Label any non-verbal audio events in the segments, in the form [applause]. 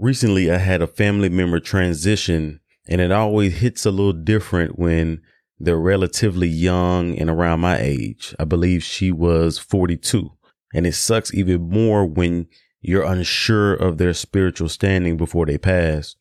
Recently, I had a family member transition, and it always hits a little different when they're relatively young and around my age. I believe she was 42. And it sucks even more when you're unsure of their spiritual standing before they pass.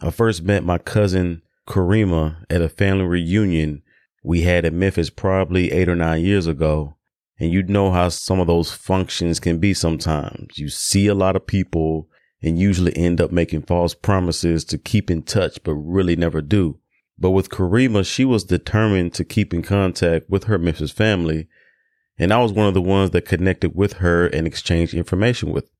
I first met my cousin Karima at a family reunion we had in Memphis probably eight or nine years ago. And you know how some of those functions can be sometimes. You see a lot of people and usually end up making false promises to keep in touch, but really never do. But with Karima, she was determined to keep in contact with her Memphis family. And I was one of the ones that connected with her and exchanged information with.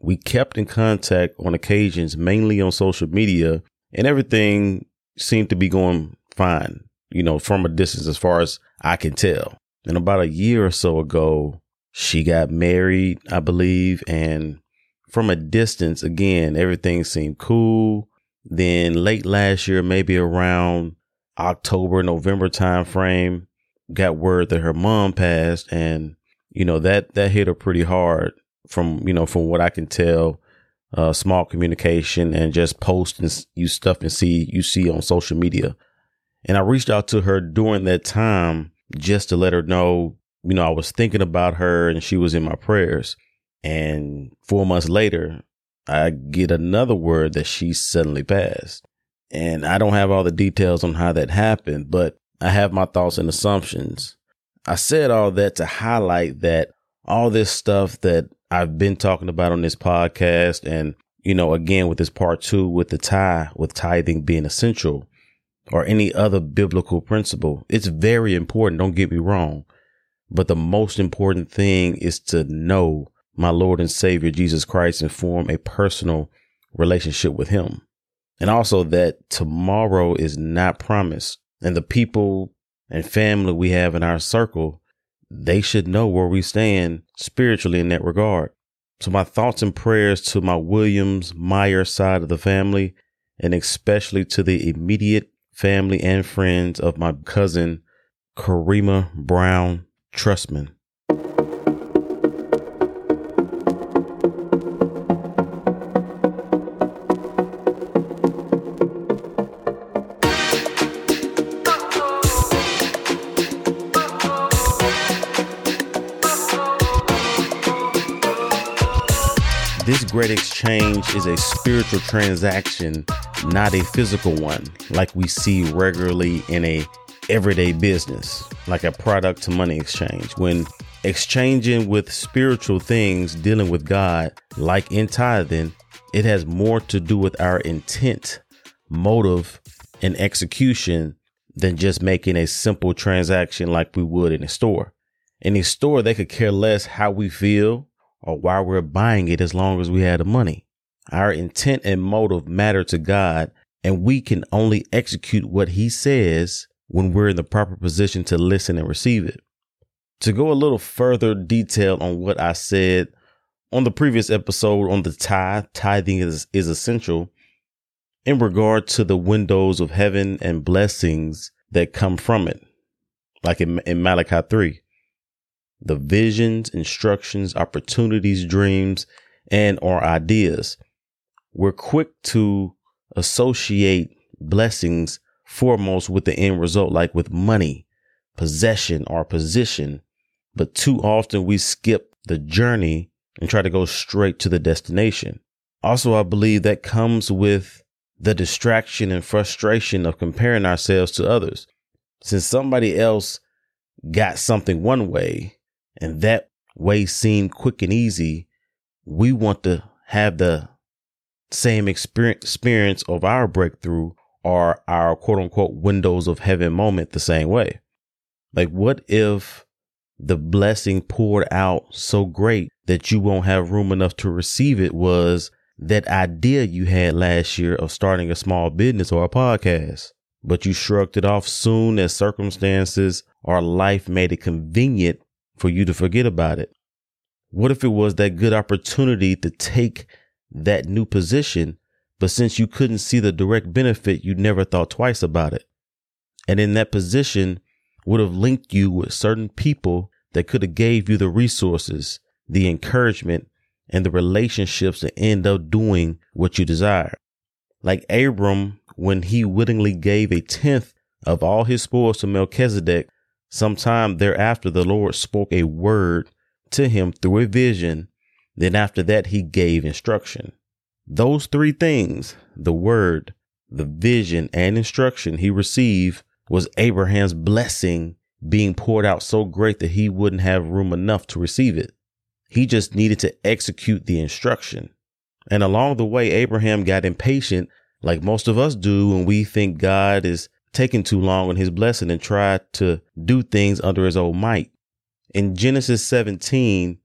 We kept in contact on occasions, mainly on social media, and everything seemed to be going fine, you know, from a distance as far as I can tell. And about a year or so ago, she got married, I believe, and from a distance, again, everything seemed cool. Then late last year, maybe around October, November time frame, got word that her mom passed and you know that that hit her pretty hard from you know from what I can tell uh, small communication and just posting you stuff and see you see on social media. And I reached out to her during that time just to let her know, you know, I was thinking about her and she was in my prayers. And four months later, I get another word that she suddenly passed. And I don't have all the details on how that happened, but I have my thoughts and assumptions. I said all that to highlight that all this stuff that I've been talking about on this podcast and, you know, again, with this part two, with the tie, with tithing being essential or any other biblical principle, it's very important. Don't get me wrong. But the most important thing is to know my Lord and Savior Jesus Christ and form a personal relationship with Him. And also that tomorrow is not promised. And the people and family we have in our circle, they should know where we stand spiritually in that regard. So my thoughts and prayers to my Williams Meyer side of the family, and especially to the immediate family and friends of my cousin Karima Brown Trustman. This exchange is a spiritual transaction, not a physical one, like we see regularly in a everyday business, like a product to money exchange. When exchanging with spiritual things, dealing with God, like in tithing, it has more to do with our intent, motive, and execution than just making a simple transaction like we would in a store. In a store, they could care less how we feel or why we're buying it as long as we have the money. Our intent and motive matter to God, and we can only execute what He says when we're in the proper position to listen and receive it. To go a little further detail on what I said on the previous episode on the tithe, tithing is, is essential in regard to the windows of heaven and blessings that come from it, like in, in Malachi 3 the visions, instructions, opportunities, dreams, and our ideas. We're quick to associate blessings foremost with the end result, like with money, possession, or position. But too often we skip the journey and try to go straight to the destination. Also, I believe that comes with the distraction and frustration of comparing ourselves to others. Since somebody else got something one way, and that way seemed quick and easy, we want to have the same experience of our breakthrough or our quote unquote windows of heaven moment the same way. Like, what if the blessing poured out so great that you won't have room enough to receive it was that idea you had last year of starting a small business or a podcast, but you shrugged it off soon as circumstances or life made it convenient for you to forget about it? What if it was that good opportunity to take that new position, but since you couldn't see the direct benefit, you never thought twice about it? And in that position would have linked you with certain people that could have gave you the resources, the encouragement, and the relationships to end up doing what you desire. Like Abram, when he willingly gave a tenth of all his spoils to Melchizedek, sometime thereafter the Lord spoke a word to him through a vision. Then after that, he gave instruction. Those three things, the word, the vision, and instruction he received was Abraham's blessing being poured out so great that he wouldn't have room enough to receive it. He just needed to execute the instruction. And along the way, Abraham got impatient, like most of us do when we think God is taking too long on his blessing and tried to do things under his own might. In Genesis 17,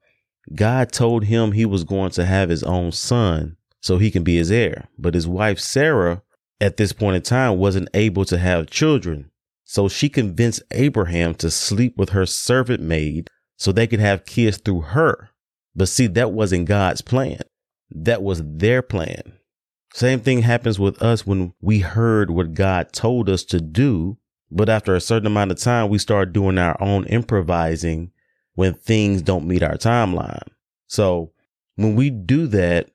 God told him he was going to have his own son so he can be his heir. But his wife, Sarah, at this point in time, wasn't able to have children. So she convinced Abraham to sleep with her servant maid so they could have kids through her. But see, that wasn't God's plan. That was their plan. Same thing happens with us when we heard what God told us to do. But after a certain amount of time, we start doing our own improvising when things don't meet our timeline. So when we do that,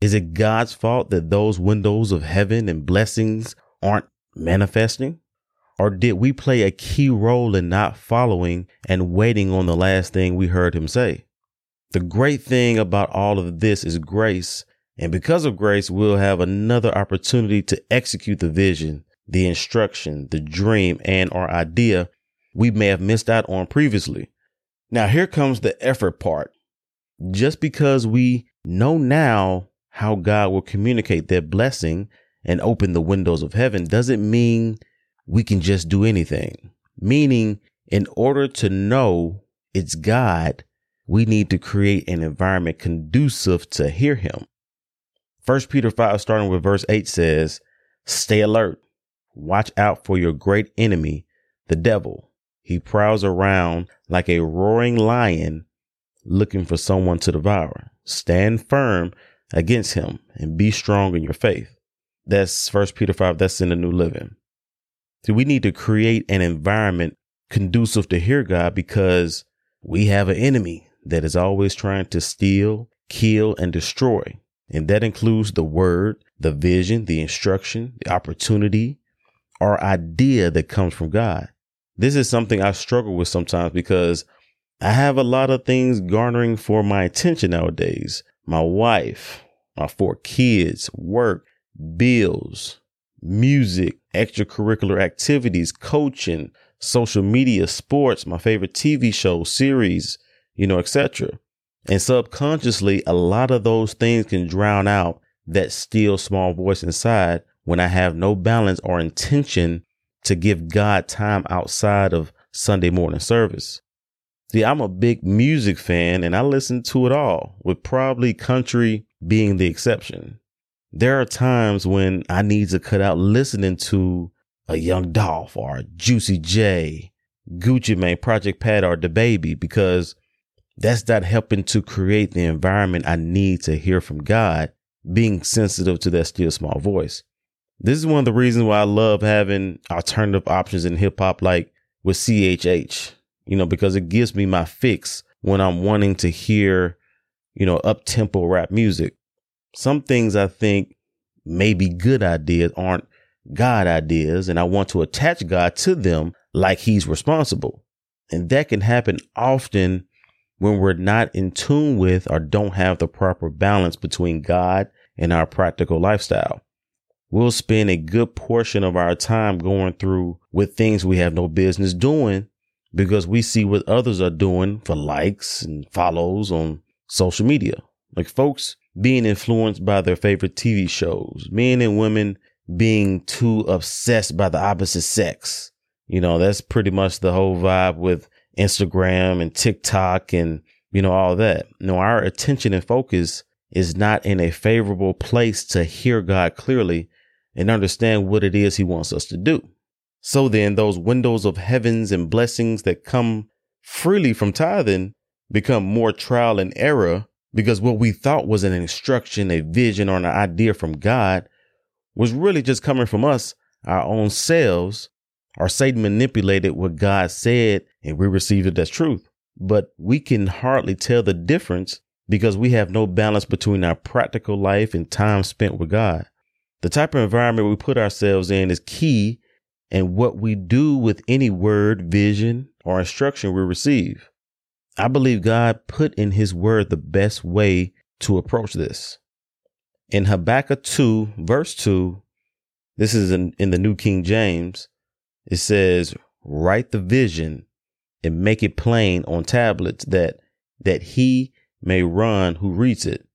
is it God's fault that those windows of heaven and blessings aren't manifesting? Or did we play a key role in not following and waiting on the last thing we heard him say? The great thing about all of this is grace. And because of grace, we'll have another opportunity to execute the vision, the instruction, the dream, and our idea we may have missed out on previously. Now, here comes the effort part. Just because we know now how God will communicate that blessing and open the windows of heaven doesn't mean we can just do anything. Meaning, in order to know it's God, we need to create an environment conducive to hear him. First Peter 5, starting with verse 8 says, Stay alert. Watch out for your great enemy, the devil. He prowls around like a roaring lion looking for someone to devour. Stand firm against him and be strong in your faith. That's First Peter 5. That's in the New Living. See, we need to create an environment conducive to hear God because we have an enemy that is always trying to steal, kill, and destroy. And that includes the word, the vision, the instruction, the opportunity, or idea that comes from God. This is something I struggle with sometimes because I have a lot of things garnering for my attention nowadays. My wife, my four kids, work, bills, music, extracurricular activities, coaching, social media, sports, my favorite TV show, series, you know, etc. And subconsciously, a lot of those things can drown out that still small voice inside when I have no balance or intention to give God time outside of Sunday morning service. See, I'm a big music fan and I listen to it all, with probably country being the exception. There are times when I need to cut out listening to a Young Dolph or Juicy J, Gucci Mane, Project Pat, or The Baby because that's not helping to create the environment I need to hear from God, being sensitive to that still small voice. This is one of the reasons why I love having alternative options in hip hop like with CHH, you know, because it gives me my fix when I'm wanting to hear, you know, up tempo rap music. Some things I think may be good ideas aren't God ideas, and I want to attach God to them like he's responsible. And that can happen often when we're not in tune with or don't have the proper balance between God and our practical lifestyle. We'll spend a good portion of our time going through with things we have no business doing because we see what others are doing for likes and follows on social media. Like folks being influenced by their favorite TV shows, men and women being too obsessed by the opposite sex. You know, that's pretty much the whole vibe with Instagram and TikTok and, you know, all that. Know, our attention and focus is not in a favorable place to hear God clearly and understand what it is he wants us to do. So then those windows of heavens and blessings that come freely from tithing become more trial and error because what we thought was an instruction, a vision, or an idea from God was really just coming from us, our own selves, or Satan manipulated what God said and we received it as truth. But we can hardly tell the difference because we have no balance between our practical life and time spent with God. The type of environment we put ourselves in is key and what we do with any word, vision, or instruction we receive. I believe God put in his word the best way to approach this. In Habakkuk 2, verse 2, this is in, in the New King James, it says, Write the vision and make it plain on tablets that that he may run who reads it.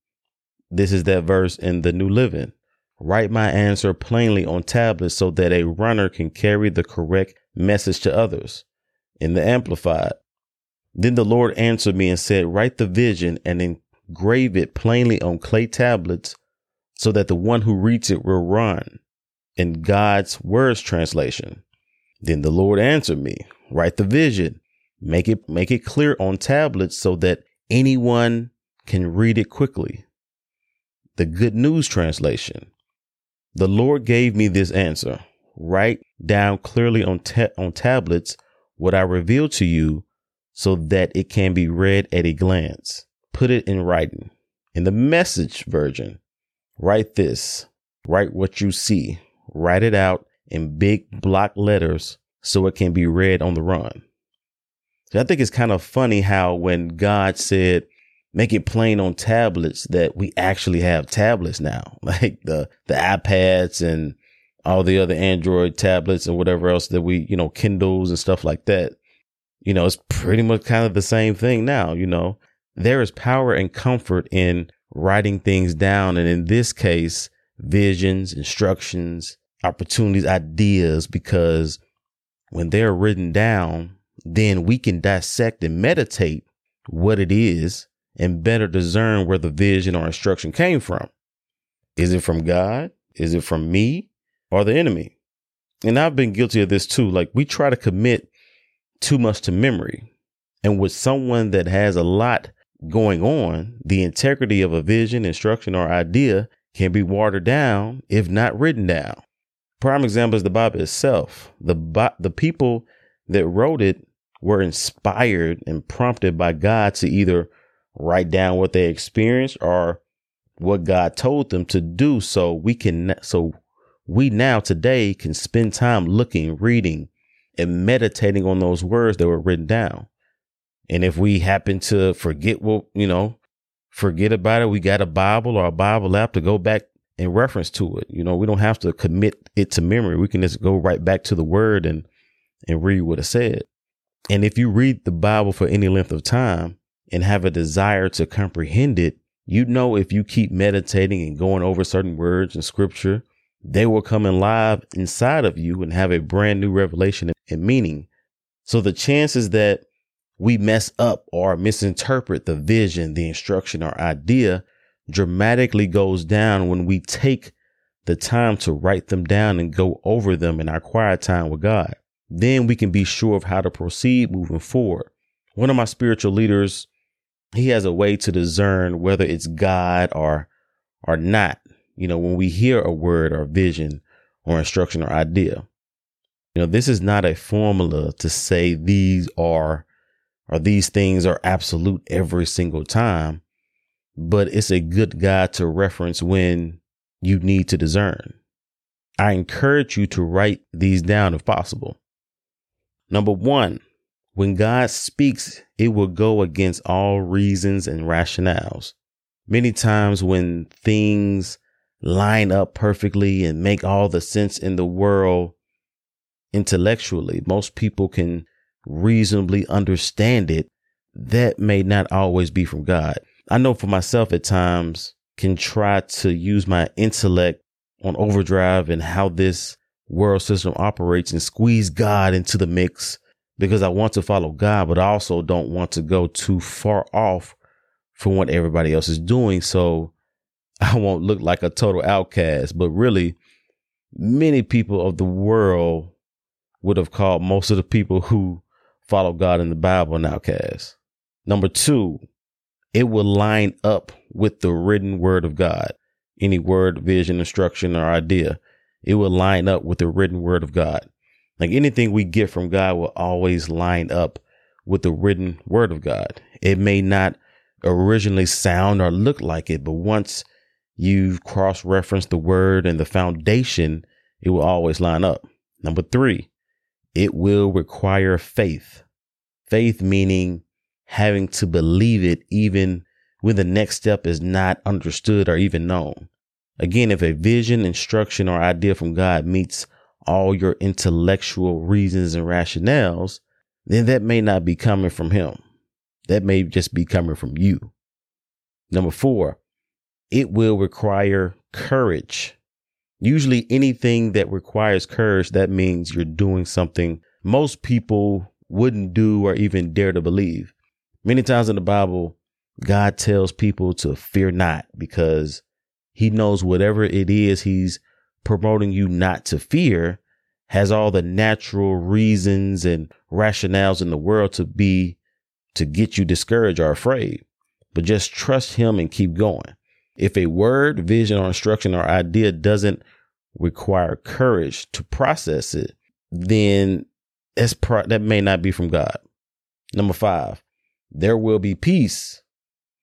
This is that verse in the New Living. Write my answer plainly on tablets so that a runner can carry the correct message to others. In the Amplified. Then the Lord answered me and said, Write the vision and engrave it plainly on clay tablets so that the one who reads it will run. In God's Words translation. Then the Lord answered me, Write the vision, make it make it clear on tablets so that anyone can read it quickly. The Good News translation. The Lord gave me this answer. Write down clearly on ta- on tablets what I reveal to you so that it can be read at a glance. Put it in writing. In the message version, write this. Write what you see. Write it out in big block letters so it can be read on the run. So I think it's kind of funny how when God said, make it plain on tablets that we actually have tablets now, [laughs] like the, the iPads and all the other Android tablets and whatever else that we, you know, Kindles and stuff like that. You know, it's pretty much kind of the same thing now, you know. There is power and comfort in writing things down. And in this case, visions, instructions, opportunities, ideas, because when they're written down, then we can dissect and meditate what it is and better discern where the vision or instruction came from. Is it from God? Is it from me or the enemy? And I've been guilty of this too. Like we try to commit too much to memory. And with someone that has a lot going on, the integrity of a vision, instruction, or idea can be watered down if not written down. Prime example is the Bible itself. The, the people that wrote it were inspired and prompted by God to either write down what they experienced or what God told them to do. So we can, so we now today can spend time looking, reading, and meditating on those words that were written down. And if we happen to forget what, you know, forget about it, we got a Bible or a Bible app to go back and reference to it. You know, we don't have to commit it to memory. We can just go right back to the word and, and read what it said. And if you read the Bible for any length of time and have a desire to comprehend it, you know if you keep meditating and going over certain words in scripture, they will come alive inside of you and have a brand new revelation and meaning. So the chances that we mess up or misinterpret the vision, the instruction, or idea dramatically goes down when we take the time to write them down and go over them in our quiet time with God then we can be sure of how to proceed moving forward. One of my spiritual leaders, he has a way to discern whether it's God or or not. You know, when we hear a word or vision or instruction or idea. You know, this is not a formula to say these are or these things are absolute every single time, but it's a good guide to reference when you need to discern. I encourage you to write these down if possible. Number one, when God speaks, it will go against all reasons and rationales. Many times when things line up perfectly and make all the sense in the world intellectually, most people can reasonably understand it. That may not always be from God. I know for myself at times can try to use my intellect on overdrive and how this world system operates and squeeze God into the mix because I want to follow God, but I also don't want to go too far off from what everybody else is doing. So [laughs] I won't look like a total outcast. But really, many people of the world would have called most of the people who follow God in the Bible an outcast. Number two, it will line up with the written word of God. Any word, vision, instruction, or idea it will line up with the written word of God. Like anything we get from God will always line up with the written word of God. It may not originally sound or look like it, but once you've cross referenced the word and the foundation, it will always line up. Number three, it will require faith. Faith meaning having to believe it even when the next step is not understood or even known. Again, if a vision, instruction, or idea from God meets all your intellectual reasons and rationales, then that may not be coming from Him. That may just be coming from you. Number four, it will require courage. Usually, anything that requires courage, that means you're doing something most people wouldn't do or even dare to believe. Many times in the Bible, God tells people to fear not because he knows whatever it is he's promoting you not to fear has all the natural reasons and rationales in the world to be to get you discouraged or afraid. But just trust him and keep going. If a word, vision, or instruction or idea doesn't require courage to process it, then that's pro- that may not be from God. Number five, there will be peace.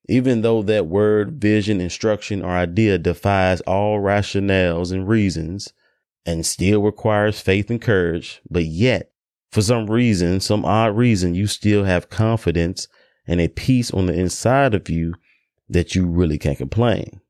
Even though that word, vision, instruction, or idea defies all rationales and reasons and still requires faith and courage, but yet, for some reason, some odd reason, you still have confidence and a peace on the inside of you that you really can't complain.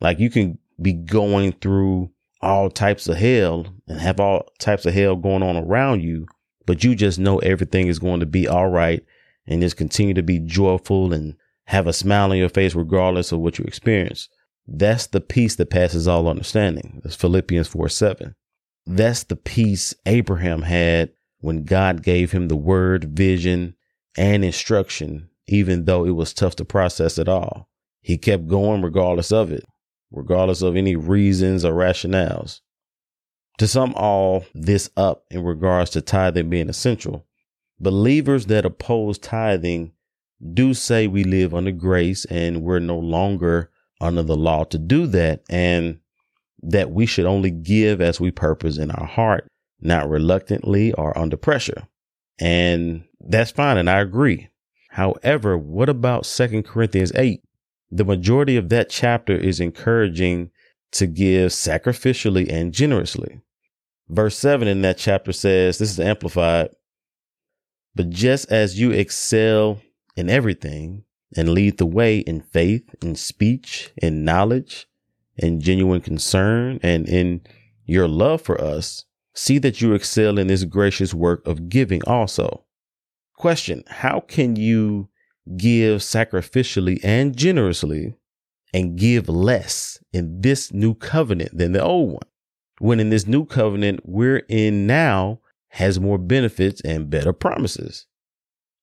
Like you can be going through all types of hell and have all types of hell going on around you, but you just know everything is going to be all right and just continue to be joyful and have a smile on your face regardless of what you experience. That's the peace that passes all understanding. That's Philippians 4 7. That's the peace Abraham had when God gave him the word, vision, and instruction, even though it was tough to process at all. He kept going regardless of it, regardless of any reasons or rationales. To sum all this up in regards to tithing being essential, believers that oppose tithing do say we live under grace and we're no longer under the law to do that and that we should only give as we purpose in our heart, not reluctantly or under pressure. And that's fine. And I agree. However, what about Second Corinthians 8? The majority of that chapter is encouraging to give sacrificially and generously. Verse 7 in that chapter says, This is amplified, but just as you excel in everything and lead the way in faith, in speech, in knowledge, in genuine concern, and in your love for us, see that you excel in this gracious work of giving also. Question How can you give sacrificially and generously and give less in this new covenant than the old one? When in this new covenant we're in now, has more benefits and better promises.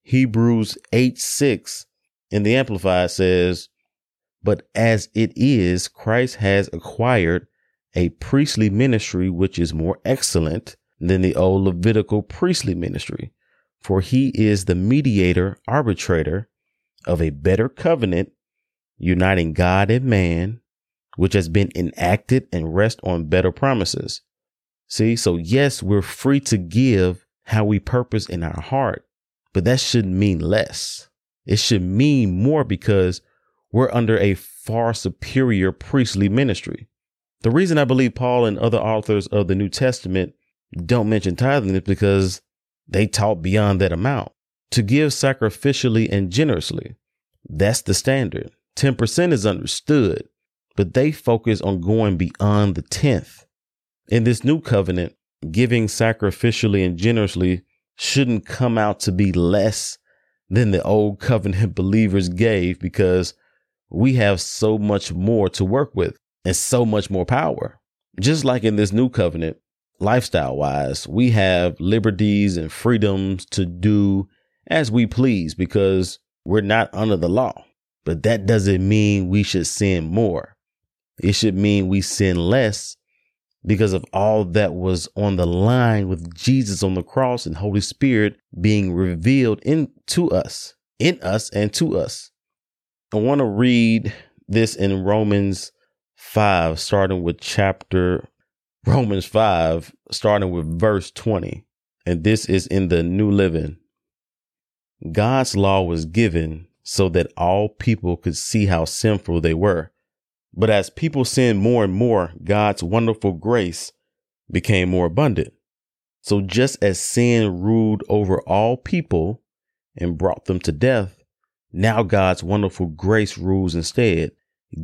Hebrews 8 6 in the Amplified says, But as it is, Christ has acquired a priestly ministry which is more excellent than the old Levitical priestly ministry, for he is the mediator, arbitrator of a better covenant, uniting God and man, which has been enacted and rest on better promises. See, so yes, we're free to give how we purpose in our heart, but that shouldn't mean less. It should mean more because we're under a far superior priestly ministry. The reason I believe Paul and other authors of the New Testament don't mention tithing is because they taught beyond that amount. To give sacrificially and generously, that's the standard. 10% is understood, but they focus on going beyond the 10th. In this new covenant, giving sacrificially and generously shouldn't come out to be less than the old covenant [laughs] believers gave because we have so much more to work with and so much more power. Just like in this new covenant, lifestyle wise, we have liberties and freedoms to do as we please because we're not under the law. But that doesn't mean we should sin more. It should mean we sin less because of all that was on the line with Jesus on the cross and Holy Spirit being revealed into us, in us and to us. I want to read this in Romans 5, starting with chapter Romans 5, starting with verse 20. And this is in the New Living. God's law was given so that all people could see how sinful they were. But as people sinned more and more, God's wonderful grace became more abundant. So just as sin ruled over all people and brought them to death, now God's wonderful grace rules instead,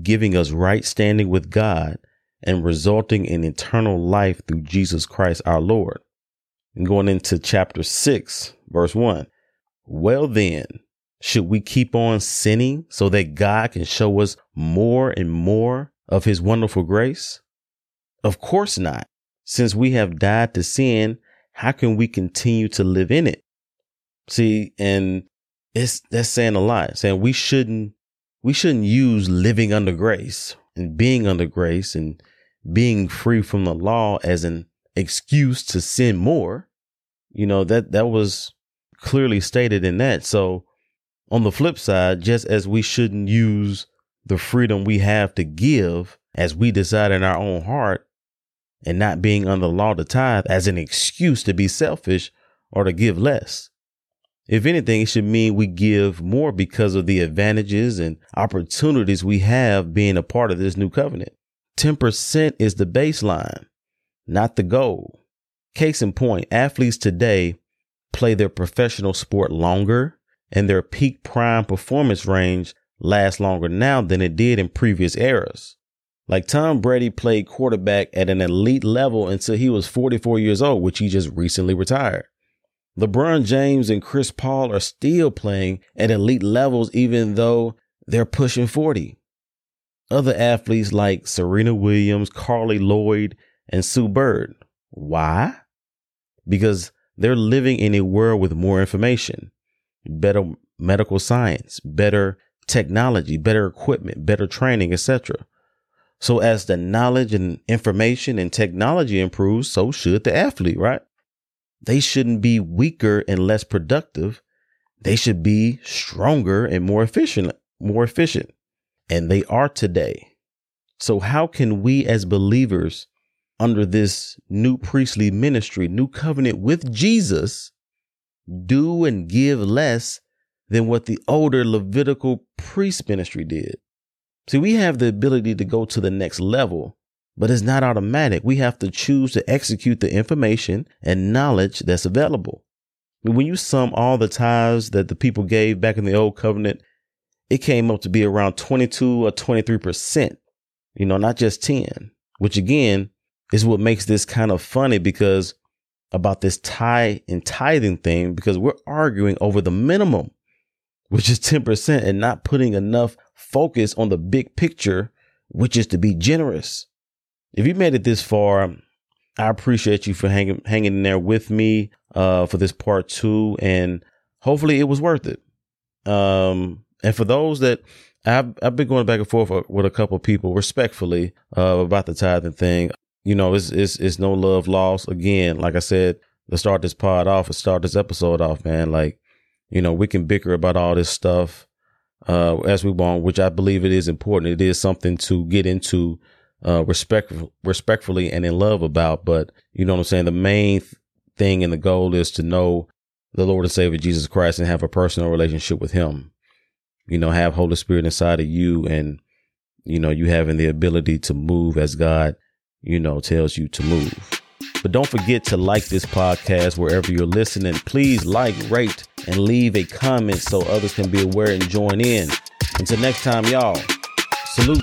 giving us right standing with God and resulting in eternal life through Jesus Christ our Lord. And going into chapter 6, verse 1. Well, then, should we keep on sinning so that God can show us more and more of his wonderful grace? Of course not. Since we have died to sin, how can we continue to live in it? See, and it's that's saying a lot, saying we shouldn't we shouldn't use living under grace and being under grace and being free from the law as an excuse to sin more. You know, that that was clearly stated in that. So on the flip side, just as we shouldn't use the freedom we have to give as we decide in our own heart and not being under law to tithe as an excuse to be selfish or to give less. If anything, it should mean we give more because of the advantages and opportunities we have being a part of this new covenant. 10% is the baseline, not the goal. Case in point, athletes today play their professional sport longer and their peak prime performance range lasts longer now than it did in previous eras. Like Tom Brady played quarterback at an elite level until he was 44 years old, which he just recently retired. LeBron James and Chris Paul are still playing at elite levels, even though they're pushing 40. Other athletes like Serena Williams, Carli Lloyd, and Sue Bird. Why? Because they're living in a world with more information better medical science, better technology, better equipment, better training, etc. So as the knowledge and information and technology improves, so should the athlete, right? They shouldn't be weaker and less productive. They should be stronger and more efficient, more efficient. And they are today. So how can we as believers under this new priestly ministry, new covenant with Jesus, do and give less than what the older Levitical priest ministry did. See, we have the ability to go to the next level, but it's not automatic. We have to choose to execute the information and knowledge that's available. When you sum all the tithes that the people gave back in the old covenant, it came up to be around 22 or 23%, you know, not just 10, which again is what makes this kind of funny because about this tie and tithing thing because we're arguing over the minimum, which is 10%, and not putting enough focus on the big picture, which is to be generous. If you made it this far, I appreciate you for hanging hanging in there with me uh, for this part two, and hopefully it was worth it. Um, and for those that I've I've been going back and forth with a couple people respectfully uh, about the tithing thing you know, it's it's it's no love lost. Again, like I said, to start this pod off, to start this episode off, man. Like, you know, we can bicker about all this stuff uh, as we want, which I believe it is important. It is something to get into uh, respect respectfully and in love about. But you know what I'm saying. The main th- thing and the goal is to know the Lord and Savior Jesus Christ and have a personal relationship with Him. You know, have Holy Spirit inside of you, and you know, you having the ability to move as God you know, tells you to move. But don't forget to like this podcast wherever you're listening. Please like, rate, and leave a comment so others can be aware and join in. Until next time, y'all, salute.